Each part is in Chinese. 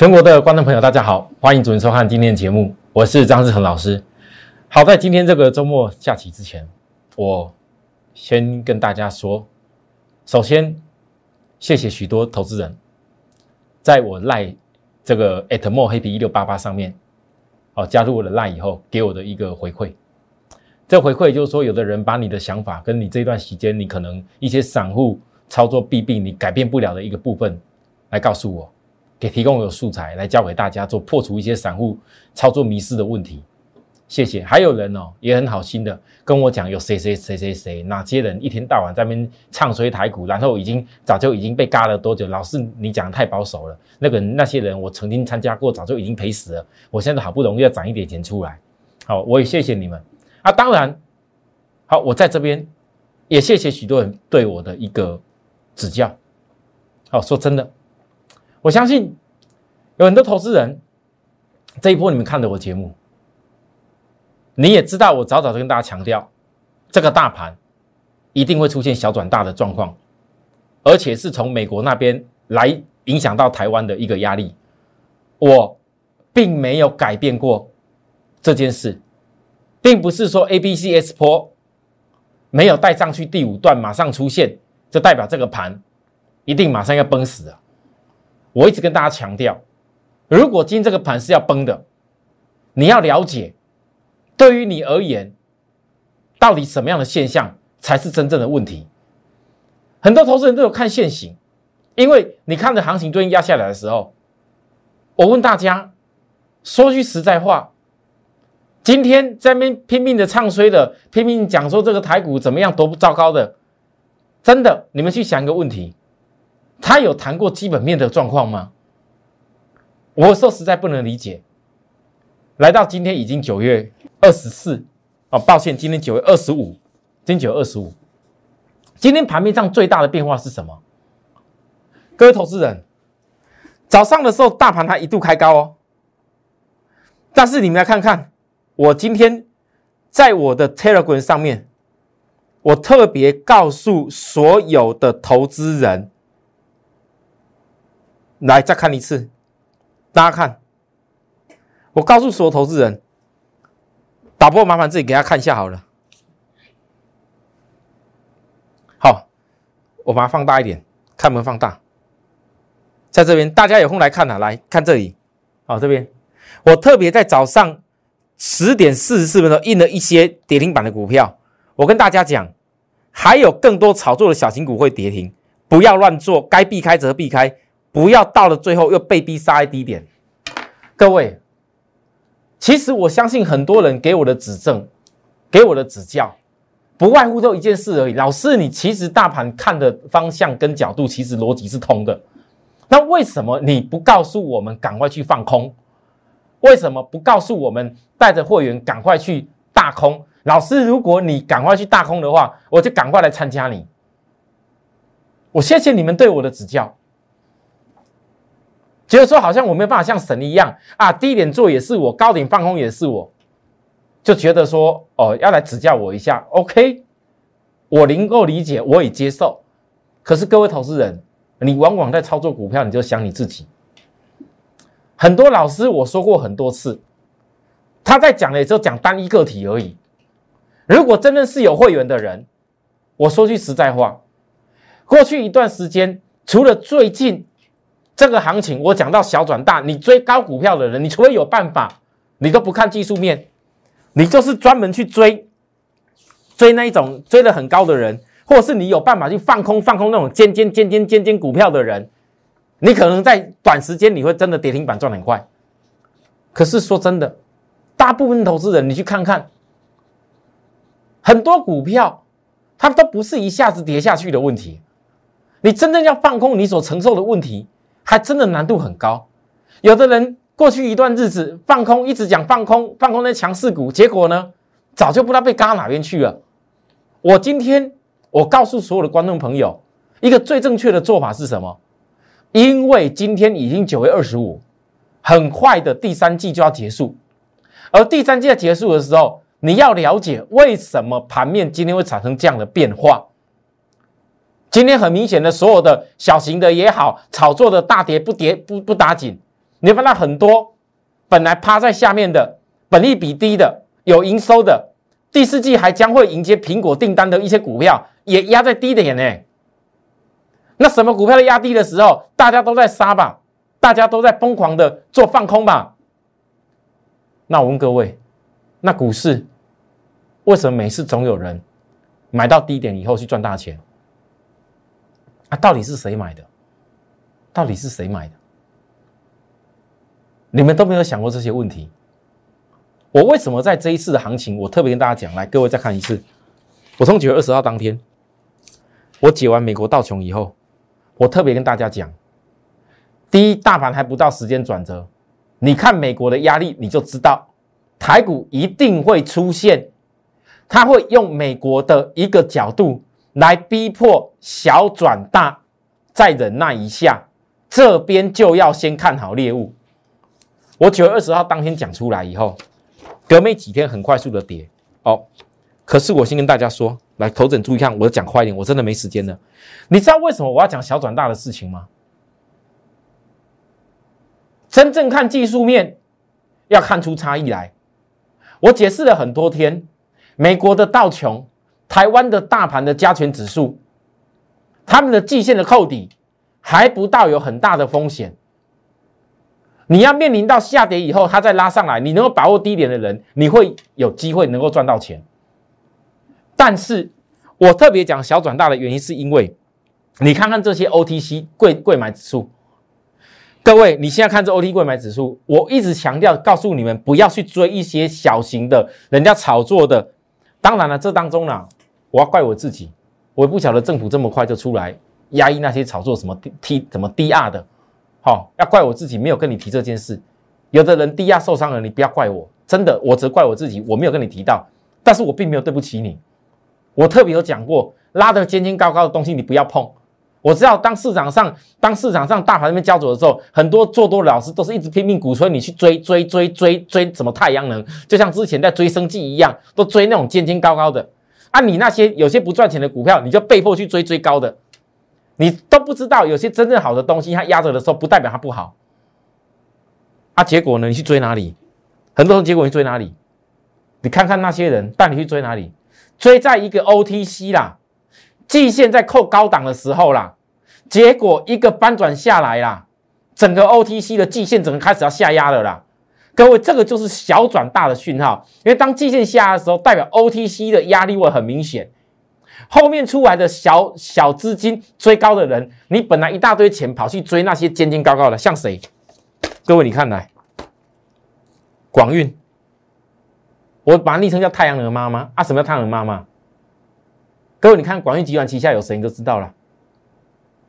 全国的观众朋友，大家好，欢迎准时收看今天的节目，我是张志恒老师。好在今天这个周末假期之前，我先跟大家说，首先谢谢许多投资人，在我赖这个 at more 黑皮一六八八上面，哦加入我的赖以后，给我的一个回馈。这回馈就是说，有的人把你的想法跟你这段时间你可能一些散户操作弊病，你改变不了的一个部分，来告诉我。给提供有素材来教给大家做破除一些散户操作迷失的问题，谢谢。还有人哦也很好心的跟我讲，有谁谁谁谁谁哪些人一天到晚在那边唱衰台股，然后已经早就已经被嘎了多久？老是你讲太保守了，那个那些人我曾经参加过，早就已经赔死了。我现在好不容易要攒一点钱出来，好，我也谢谢你们啊。当然，好，我在这边也谢谢许多人对我的一个指教。好，说真的。我相信有很多投资人这一波你们看的我节目，你也知道我早早就跟大家强调，这个大盘一定会出现小转大的状况，而且是从美国那边来影响到台湾的一个压力。我并没有改变过这件事，并不是说 A、B、C、S 波没有带上去第五段马上出现，就代表这个盘一定马上要崩死了。我一直跟大家强调，如果今天这个盘是要崩的，你要了解，对于你而言，到底什么样的现象才是真正的问题？很多投资人都有看现行，因为你看着行情最近压下来的时候，我问大家，说句实在话，今天在那边拼命的唱衰的，拼命讲说这个台股怎么样多不糟糕的，真的，你们去想一个问题。他有谈过基本面的状况吗？我说实在不能理解。来到今天已经九月二十四，哦，抱歉，今天九月二十五，今天九月二十五。今天盘面上最大的变化是什么？各位投资人，早上的时候大盘它一度开高哦，但是你们来看看，我今天在我的 Telegram 上面，我特别告诉所有的投资人。来，再看一次，大家看，我告诉所有投资人，打波麻烦自己给大家看一下好了。好，我把它放大一点，看门放大，在这边大家有空来看呐，来看这里，好，这边。我特别在早上十点四十四分钟印了一些跌停板的股票，我跟大家讲，还有更多炒作的小型股会跌停，不要乱做，该避开则避开。不要到了最后又被逼杀在低点，各位，其实我相信很多人给我的指正，给我的指教，不外乎就一件事而已。老师，你其实大盘看的方向跟角度，其实逻辑是通的。那为什么你不告诉我们赶快去放空？为什么不告诉我们带着会员赶快去大空？老师，如果你赶快去大空的话，我就赶快来参加你。我谢谢你们对我的指教。觉得说好像我没有办法像神一样啊，低点做也是我，高点放空也是我，就觉得说哦要来指教我一下，OK，我能够理解，我也接受。可是各位投资人，你往往在操作股票，你就想你自己。很多老师我说过很多次，他在讲的时候讲单一个体而已。如果真的是有会员的人，我说句实在话，过去一段时间，除了最近。这个行情我讲到小转大，你追高股票的人，你除了有办法，你都不看技术面，你就是专门去追追那一种追得很高的人，或者是你有办法去放空放空那种尖尖尖尖尖尖股票的人，你可能在短时间你会真的跌停板赚很快。可是说真的，大部分投资人你去看看，很多股票它都不是一下子跌下去的问题，你真正要放空你所承受的问题。还真的难度很高，有的人过去一段日子放空，一直讲放空，放空那强势股，结果呢，早就不知道被嘎哪边去了。我今天我告诉所有的观众朋友，一个最正确的做法是什么？因为今天已经九月二十五，很快的第三季就要结束，而第三季要结束的时候，你要了解为什么盘面今天会产生这样的变化。今天很明显的，所有的小型的也好，炒作的大跌不跌不不打紧，你会看到很多本来趴在下面的、本利比低的、有营收的，第四季还将会迎接苹果订单的一些股票，也压在低点呢。那什么股票压低的时候，大家都在杀吧，大家都在疯狂的做放空吧。那我问各位，那股市为什么每次总有人买到低点以后去赚大钱？啊，到底是谁买的？到底是谁买的？你们都没有想过这些问题。我为什么在这一次的行情，我特别跟大家讲，来，各位再看一次。我从九月二十号当天，我解完美国道琼以后，我特别跟大家讲，第一，大盘还不到时间转折，你看美国的压力，你就知道台股一定会出现，他会用美国的一个角度来逼迫小转大，再忍耐一下，这边就要先看好猎物。我九月二十号当天讲出来以后，隔没几天很快速的跌哦。可是我先跟大家说，来头枕注意看，我讲快一点，我真的没时间了。你知道为什么我要讲小转大的事情吗？真正看技术面，要看出差异来。我解释了很多天，美国的道琼、台湾的大盘的加权指数，他们的季线的扣底还不到有很大的风险。你要面临到下跌以后，它再拉上来，你能够把握低点的人，你会有机会能够赚到钱。但是我特别讲小转大的原因，是因为你看看这些 OTC 贵贵买指数，各位你现在看这 OTC 贵买指数，我一直强调告诉你们，不要去追一些小型的人家炒作的。当然了，这当中呢，我要怪我自己，我不晓得政府这么快就出来压抑那些炒作什么 T 怎么 DR 的。好，要怪我自己没有跟你提这件事。有的人低压受伤了，你不要怪我，真的，我责怪我自己，我没有跟你提到。但是我并没有对不起你。我特别有讲过，拉得尖尖高高的东西你不要碰。我知道，当市场上当市场上大盘那边焦灼的时候，很多做多的老师都是一直拼命鼓吹你去追追追追追什么太阳能，就像之前在追生计一样，都追那种尖尖高高的。啊，你那些有些不赚钱的股票，你就被迫去追追高的。你都不知道，有些真正好的东西，它压着的时候，不代表它不好。啊，结果呢？你去追哪里？很多人结果你追哪里？你看看那些人带你去追哪里？追在一个 OTC 啦，季线在扣高档的时候啦，结果一个翻转下来啦，整个 OTC 的季线整个开始要下压了啦。各位，这个就是小转大的讯号，因为当季线下的时候，代表 OTC 的压力会很明显。后面出来的小小资金追高的人，你本来一大堆钱跑去追那些尖尖高高的，像谁？各位，你看来，广运，我把它昵称叫太阳能妈妈啊？什么叫太阳能妈妈？各位，你看广运集团旗下有谁，你就知道了。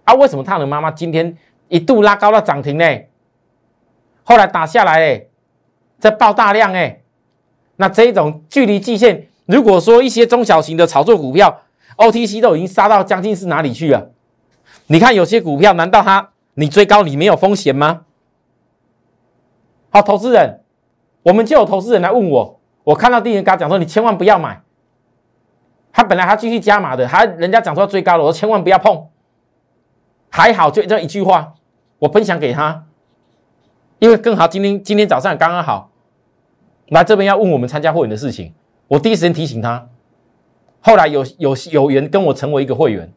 啊，为什么太阳能妈妈今天一度拉高到涨停呢？后来打下来哎，在爆大量哎，那这种距离季线，如果说一些中小型的炒作股票，OTC 都已经杀到将近是哪里去了？你看有些股票，难道它你追高你没有风险吗？好，投资人，我们就有投资人来问我，我看到第一人跟他讲说，你千万不要买。他本来他继续加码的，还人家讲说追高了，我说千万不要碰。还好就这一句话，我分享给他，因为更好今天今天早上刚刚好来这边要问我们参加会员的事情，我第一时间提醒他。后来有有有缘跟我成为一个会员，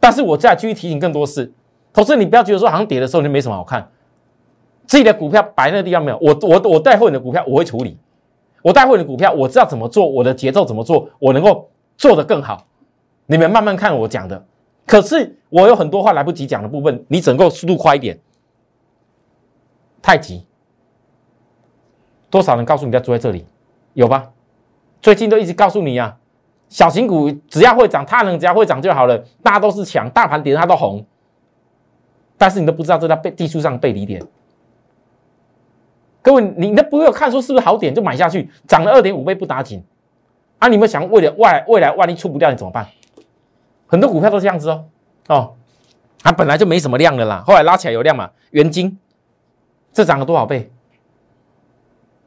但是我再继续提醒更多事。投资你不要觉得说好像跌的时候就没什么好看，自己的股票摆那个地方没有。我我我带会员的股票我会处理，我带会员的股票我知道怎么做，我的节奏怎么做，我能够做得更好。你们慢慢看我讲的。可是我有很多话来不及讲的部分，你整个速度快一点。太急，多少人告诉你要住在这里？有吧？最近都一直告诉你啊。小型股只要会涨，它能只要会涨就好了。大家都是强，大盘跌它都红。但是你都不知道这在背技术上背离点。各位，你都不要看说是不是好点就买下去，涨了二点五倍不打紧。啊，你们想为了外未来万一出不掉你怎么办？很多股票都这样子哦哦，它本来就没什么量的啦，后来拉起来有量嘛。元金这涨了多少倍？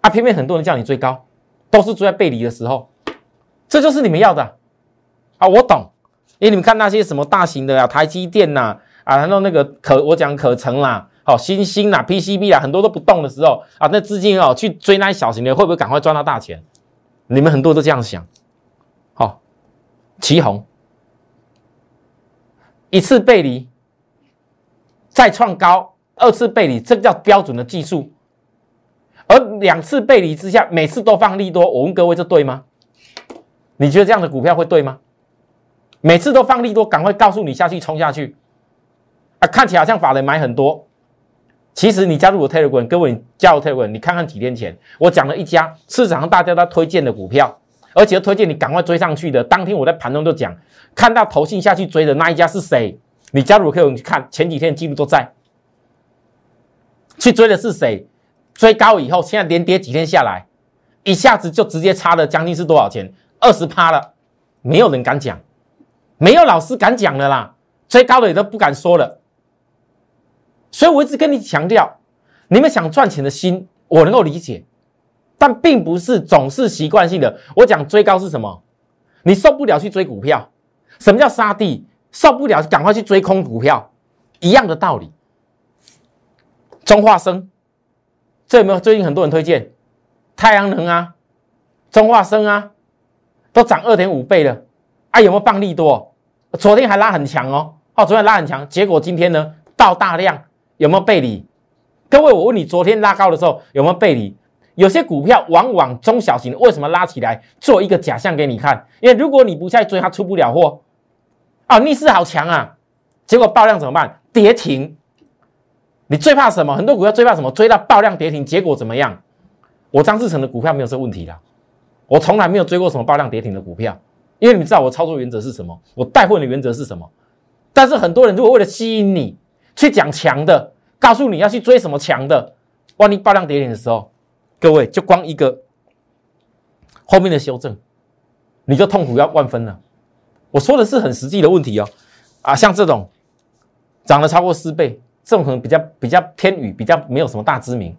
啊，偏偏很多人叫你追高，都是追在背离的时候。这就是你们要的啊！我懂，因为你们看那些什么大型的啊，台积电呐，啊，然后那个可我讲可成啦，好，新兴啦、PCB 啦，很多都不动的时候啊，那资金哦去追那些小型的，会不会赶快赚到大钱？你们很多都这样想。好，旗红一次背离，再创高，二次背离，这叫标准的技术。而两次背离之下，每次都放利多，我问各位，这对吗？你觉得这样的股票会对吗？每次都放利多，赶快告诉你下去冲下去啊！看起来好像法人买很多。其实你加入我 Telegram，各位加入 Telegram，你看看几天前我讲了一家市场上大家都推荐的股票，而且推荐你赶快追上去的。当天我在盘中就讲，看到投信下去追的那一家是谁？你加入 Telegram 去看前几天记录都在。去追的是谁？追高以后，现在连跌几天下来，一下子就直接差了将近是多少钱？二十趴了，没有人敢讲，没有老师敢讲的啦。追高的也都不敢说了。所以我一直跟你强调，你们想赚钱的心，我能够理解，但并不是总是习惯性的。我讲追高是什么？你受不了去追股票，什么叫杀地？受不了赶快去追空股票，一样的道理。中化生，这有没有最近很多人推荐？太阳能啊，中化生啊，都涨二点五倍了，啊有没有放利多？昨天还拉很强哦，哦昨天拉很强，结果今天呢爆大量。有没有背离？各位，我问你，昨天拉高的时候有没有背离？有些股票往往中小型为什么拉起来做一个假象给你看？因为如果你不再追，它出不了货啊！逆势好强啊！结果爆量怎么办？跌停。你最怕什么？很多股票最怕什么？追到爆量跌停，结果怎么样？我张志成的股票没有这问题啦，我从来没有追过什么爆量跌停的股票，因为你知道我操作原则是什么，我带货的原则是什么。但是很多人如果为了吸引你去讲强的。告诉你要去追什么强的，万一爆量跌停的时候，各位就光一个后面的修正，你就痛苦要万分了。我说的是很实际的问题哦，啊，像这种涨了超过四倍，这种可能比较比较偏语，比较没有什么大知名。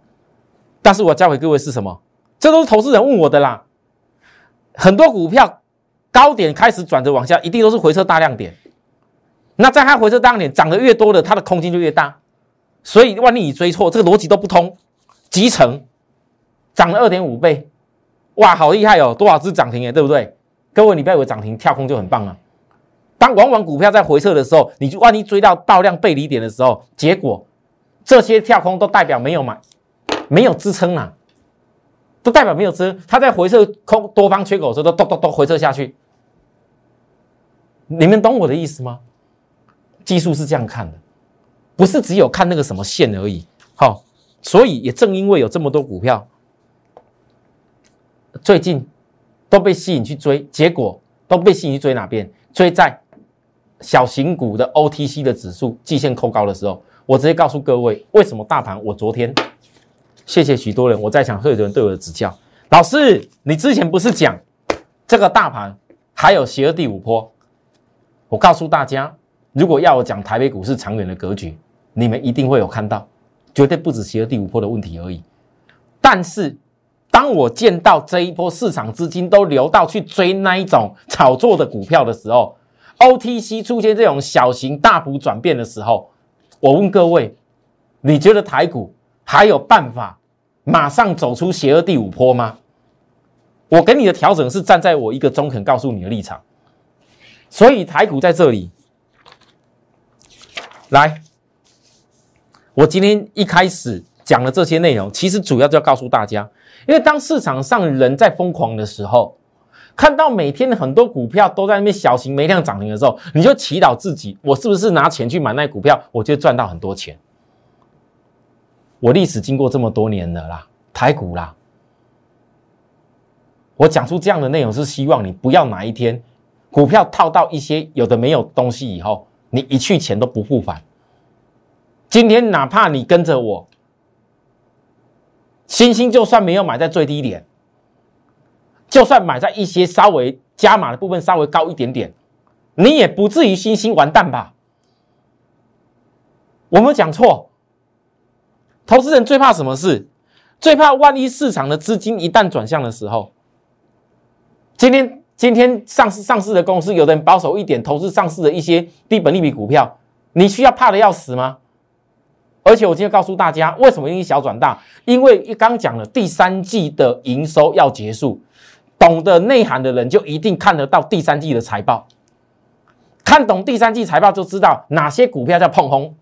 但是我教给各位是什么？这都是投资人问我的啦。很多股票高点开始转折往下，一定都是回撤大量点。那在它回撤大量点涨得越多的，它的空间就越大。所以，万一你追错，这个逻辑都不通。集成涨了二点五倍，哇，好厉害哦！多少只涨停哎，对不对？各位，你不要以为涨停跳空就很棒啊。当往往股票在回撤的时候，你就万一追到爆量背离点的时候，结果这些跳空都代表没有买，没有支撑啊，都代表没有支撑。它在回撤空多方缺口的时候，都咚咚咚回撤下去。你们懂我的意思吗？技术是这样看的。不是只有看那个什么线而已，好，所以也正因为有这么多股票，最近都被吸引去追，结果都被吸引去追哪边？追在小型股的 OTC 的指数季线扣高的时候，我直接告诉各位，为什么大盘？我昨天谢谢许多人，我在场所有人对我的指教，老师，你之前不是讲这个大盘还有邪恶第五波？我告诉大家，如果要我讲台北股市长远的格局。你们一定会有看到，绝对不止邪恶第五波的问题而已。但是，当我见到这一波市场资金都流到去追那一种炒作的股票的时候，OTC 出现这种小型大幅转变的时候，我问各位，你觉得台股还有办法马上走出邪恶第五波吗？我给你的调整是站在我一个中肯告诉你的立场，所以台股在这里来。我今天一开始讲的这些内容，其实主要就要告诉大家，因为当市场上人在疯狂的时候，看到每天的很多股票都在那边小型没量涨停的时候，你就祈祷自己，我是不是拿钱去买那股票，我就赚到很多钱。我历史经过这么多年的啦，台股啦，我讲出这样的内容是希望你不要哪一天股票套到一些有的没有东西以后，你一去钱都不复返。今天哪怕你跟着我，星星就算没有买在最低点，就算买在一些稍微加码的部分稍微高一点点，你也不至于星星完蛋吧？我没有讲错。投资人最怕什么事？最怕万一市场的资金一旦转向的时候，今天今天上市上市的公司，有的人保守一点投资上市的一些低本利比股票，你需要怕的要死吗？而且我今天告诉大家，为什么因小转大？因为刚讲了第三季的营收要结束，懂得内涵的人就一定看得到第三季的财报，看懂第三季财报就知道哪些股票叫碰轰。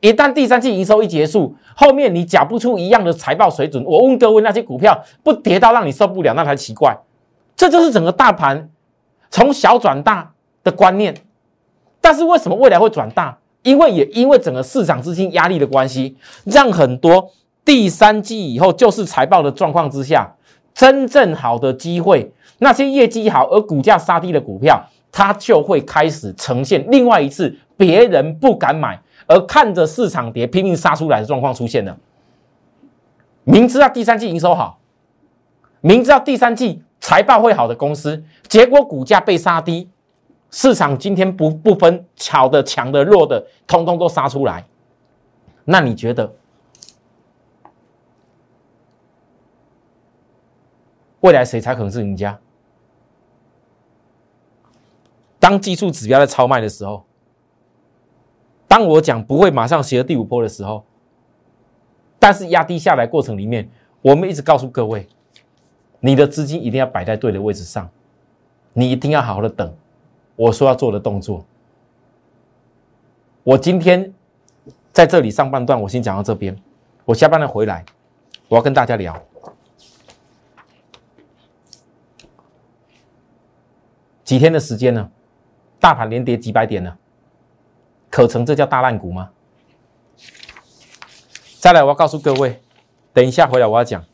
一旦第三季营收一结束，后面你缴不出一样的财报水准，我问各位，那些股票不跌到让你受不了，那才奇怪。这就是整个大盘从小转大的观念。但是为什么未来会转大？因为也因为整个市场资金压力的关系，让很多第三季以后就是财报的状况之下，真正好的机会，那些业绩好而股价杀低的股票，它就会开始呈现另外一次别人不敢买。而看着市场跌，拼命杀出来的状况出现了。明知道第三季营收好，明知道第三季财报会好的公司，结果股价被杀低，市场今天不不分巧的、强的、弱的，通通都杀出来。那你觉得未来谁才可能是赢家？当技术指标在超卖的时候？当我讲不会马上斜第五波的时候，但是压低下来过程里面，我们一直告诉各位，你的资金一定要摆在对的位置上，你一定要好好的等我说要做的动作。我今天在这里上半段，我先讲到这边，我下半段回来，我要跟大家聊几天的时间呢？大盘连跌几百点呢？可成这叫大烂股吗？再来，我要告诉各位，等一下回来我要讲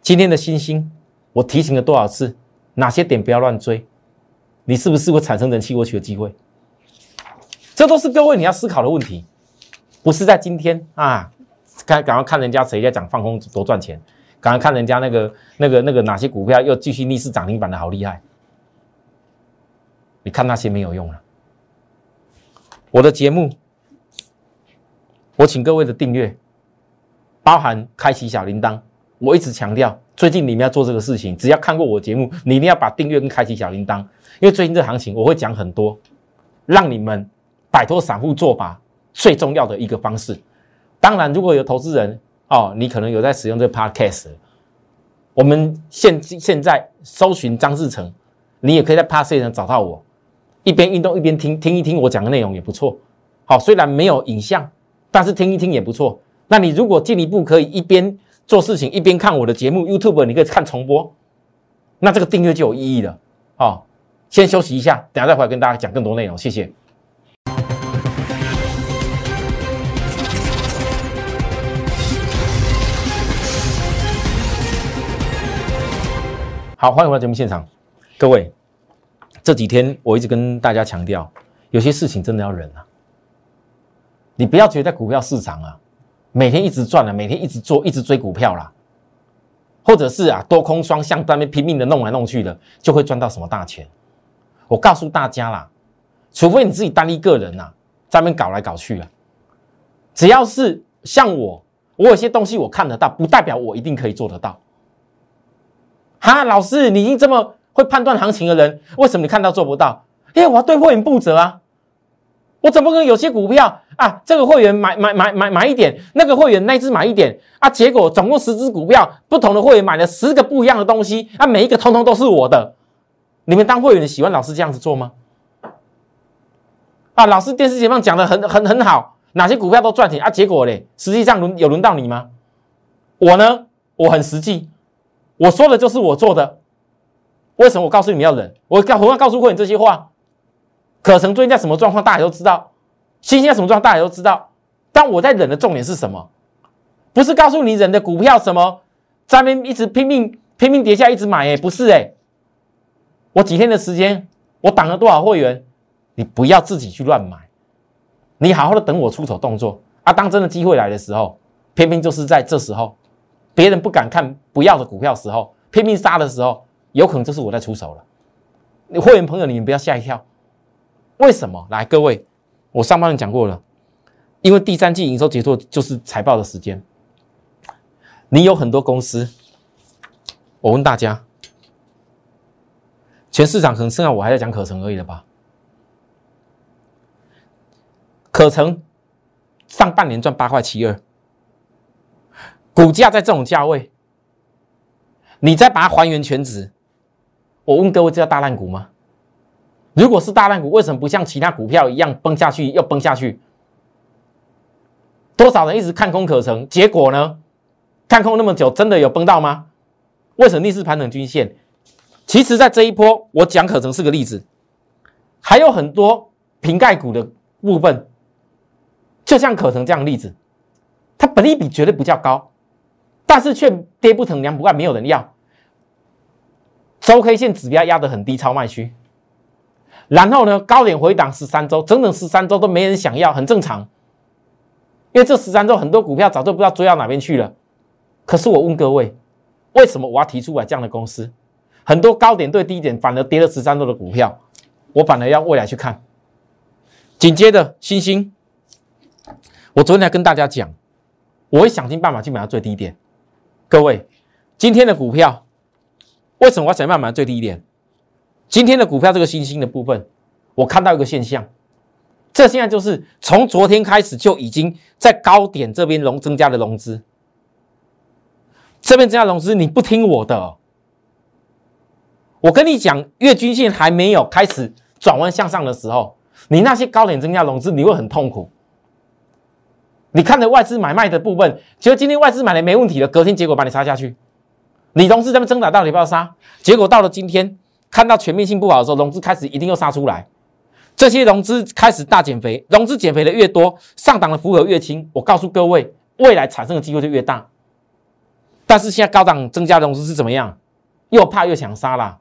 今天的星星，我提醒了多少次，哪些点不要乱追，你是不是会产生人气过去的机会？这都是各位你要思考的问题，不是在今天啊，赶赶快看人家谁在讲放空多赚钱，赶快看人家那个那个那个哪些股票又继续逆势涨停板的好厉害，你看那些没有用了。我的节目，我请各位的订阅，包含开启小铃铛。我一直强调，最近你们要做这个事情，只要看过我节目，你一定要把订阅跟开启小铃铛。因为最近这行情，我会讲很多，让你们摆脱散户做法最重要的一个方式。当然，如果有投资人哦，你可能有在使用这 Podcast，我们现现在搜寻张志成，你也可以在 Podcast 上找到我。一边运动一边听，听一听我讲的内容也不错。好，虽然没有影像，但是听一听也不错。那你如果进一步可以一边做事情一边看我的节目，YouTube 你可以看重播，那这个订阅就有意义了。好，先休息一下，等下再回来跟大家讲更多内容。谢谢。好，欢迎回到节目现场，各位。这几天我一直跟大家强调，有些事情真的要忍啊！你不要觉得股票市场啊，每天一直赚了，每天一直做，一直追股票啦，或者是啊多空双向在那边拼命的弄来弄去的，就会赚到什么大钱。我告诉大家啦，除非你自己单一个人呐，在那边搞来搞去啊，只要是像我，我有些东西我看得到，不代表我一定可以做得到。哈，老师，你已经这么。会判断行情的人，为什么你看到做不到？因为我要对会员负责啊！我怎么可能有些股票啊？这个会员买买买买买一点，那个会员那只买一点啊？结果总共十只股票，不同的会员买了十个不一样的东西啊！每一个通通都是我的。你们当会员的喜欢老师这样子做吗？啊，老师电视节目讲的很很很好，哪些股票都赚钱啊？结果嘞，实际上轮有轮到你吗？我呢，我很实际，我说的就是我做的。为什么我告诉你们要忍？我告何况告诉过你这些话，可成最近在什么状况，大家都知道；新兴在什么状况，大家都知道。但我在忍的重点是什么？不是告诉你忍的股票什么，在那边一直拼命拼命跌下，一直买，哎，不是哎。我几天的时间，我挡了多少会员？你不要自己去乱买，你好好的等我出手动作啊！当真的机会来的时候，偏偏就是在这时候，别人不敢看不要的股票时候，拼命杀的时候。有可能就是我在出手了，你会员朋友，你们不要吓一跳。为什么？来，各位，我上半段讲过了，因为第三季营收结束就是财报的时间。你有很多公司，我问大家，全市场可能剩下我还在讲可成而已了吧？可成上半年赚八块七二，股价在这种价位，你再把它还原全值，我问各位，这叫大烂股吗？如果是大烂股，为什么不像其他股票一样崩下去又崩下去？多少人一直看空可成，结果呢？看空那么久，真的有崩到吗？为什么逆势盘整均线？其实，在这一波，我讲可成是个例子，还有很多瓶盖股的部分，就像可成这样的例子，它本利比绝对不较高，但是却跌不成娘不干，没有人要。周 K 线指标压得很低，超卖区。然后呢，高点回档十三周，整整十三周都没人想要，很正常。因为这十三周很多股票早就不知道追到哪边去了。可是我问各位，为什么我要提出来这样的公司？很多高点对低点反而跌了十三周的股票，我反而要未来去看。紧接着星星，我昨天还跟大家讲，我会想尽办法去买到最低点。各位，今天的股票为什么我要想办法买最低一点？今天的股票这个新兴的部分，我看到一个现象，这现在就是从昨天开始就已经在高点这边融增加的融资。这边增加融资，你不听我的，我跟你讲，月均线还没有开始转弯向上的时候，你那些高点增加融资，你会很痛苦。你看着外资买卖的部分，觉得今天外资买的没问题了，隔天结果把你杀下去。你融资这边挣扎到底要不要杀？结果到了今天，看到全面性不好的时候，融资开始一定又杀出来。这些融资开始大减肥，融资减肥的越多，上档的符合越轻。我告诉各位，未来产生的机会就越大。但是现在高档增加融资是怎么样？又怕又想杀啦。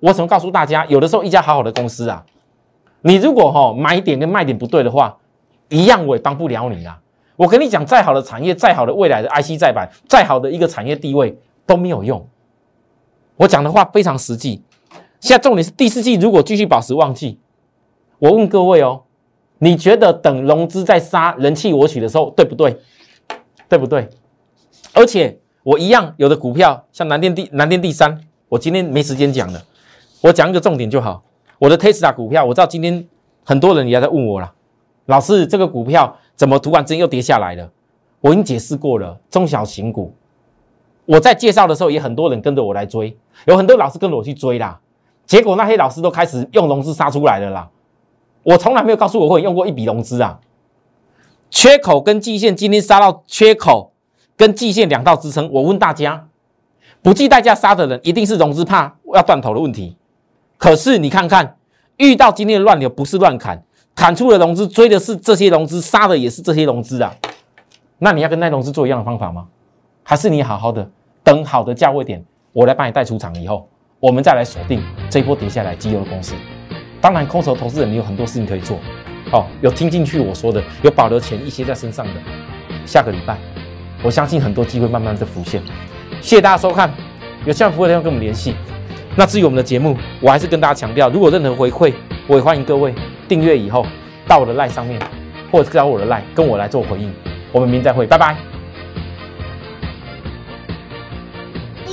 我怎么告诉大家？有的时候一家好好的公司啊，你如果哈买点跟卖点不对的话，一样我也帮不了你啦。我跟你讲，再好的产业，再好的未来的 IC 再版，再好的一个产业地位都没有用。我讲的话非常实际。现在重点是第四季如果继续保持旺季，我问各位哦，你觉得等融资再杀人气我取的时候，对不对？对不对？而且。我一样有的股票，像南电第南电第三，我今天没时间讲了，我讲一个重点就好。我的 Tesla 股票，我知道今天很多人也在问我了，老师这个股票怎么突然之间又跌下来了？我已经解释过了，中小型股，我在介绍的时候也很多人跟着我来追，有很多老师跟着我去追啦，结果那些老师都开始用融资杀出来了啦。我从来没有告诉我会用过一笔融资啊，缺口跟季线今天杀到缺口。跟季线两道支撑，我问大家，不计代价杀的人，一定是融资怕要断头的问题。可是你看看，遇到今天的乱流，不是乱砍，砍出了融资，追的是这些融资，杀的也是这些融资啊。那你要跟那融资做一样的方法吗？还是你好好的等好的价位点，我来帮你带出场以后，我们再来锁定这一波跌下来绩优的公司。当然，空手投资人你有很多事情可以做。哦，有听进去我说的，有保留钱一些在身上的，下个礼拜。我相信很多机会慢慢的浮现，谢谢大家收看，有需要服务的要跟我们联系。那至于我们的节目，我还是跟大家强调，如果任何回馈，我也欢迎各位订阅以后到我的赖上面，或者加我的赖跟我来做回应。我们明再会，拜拜。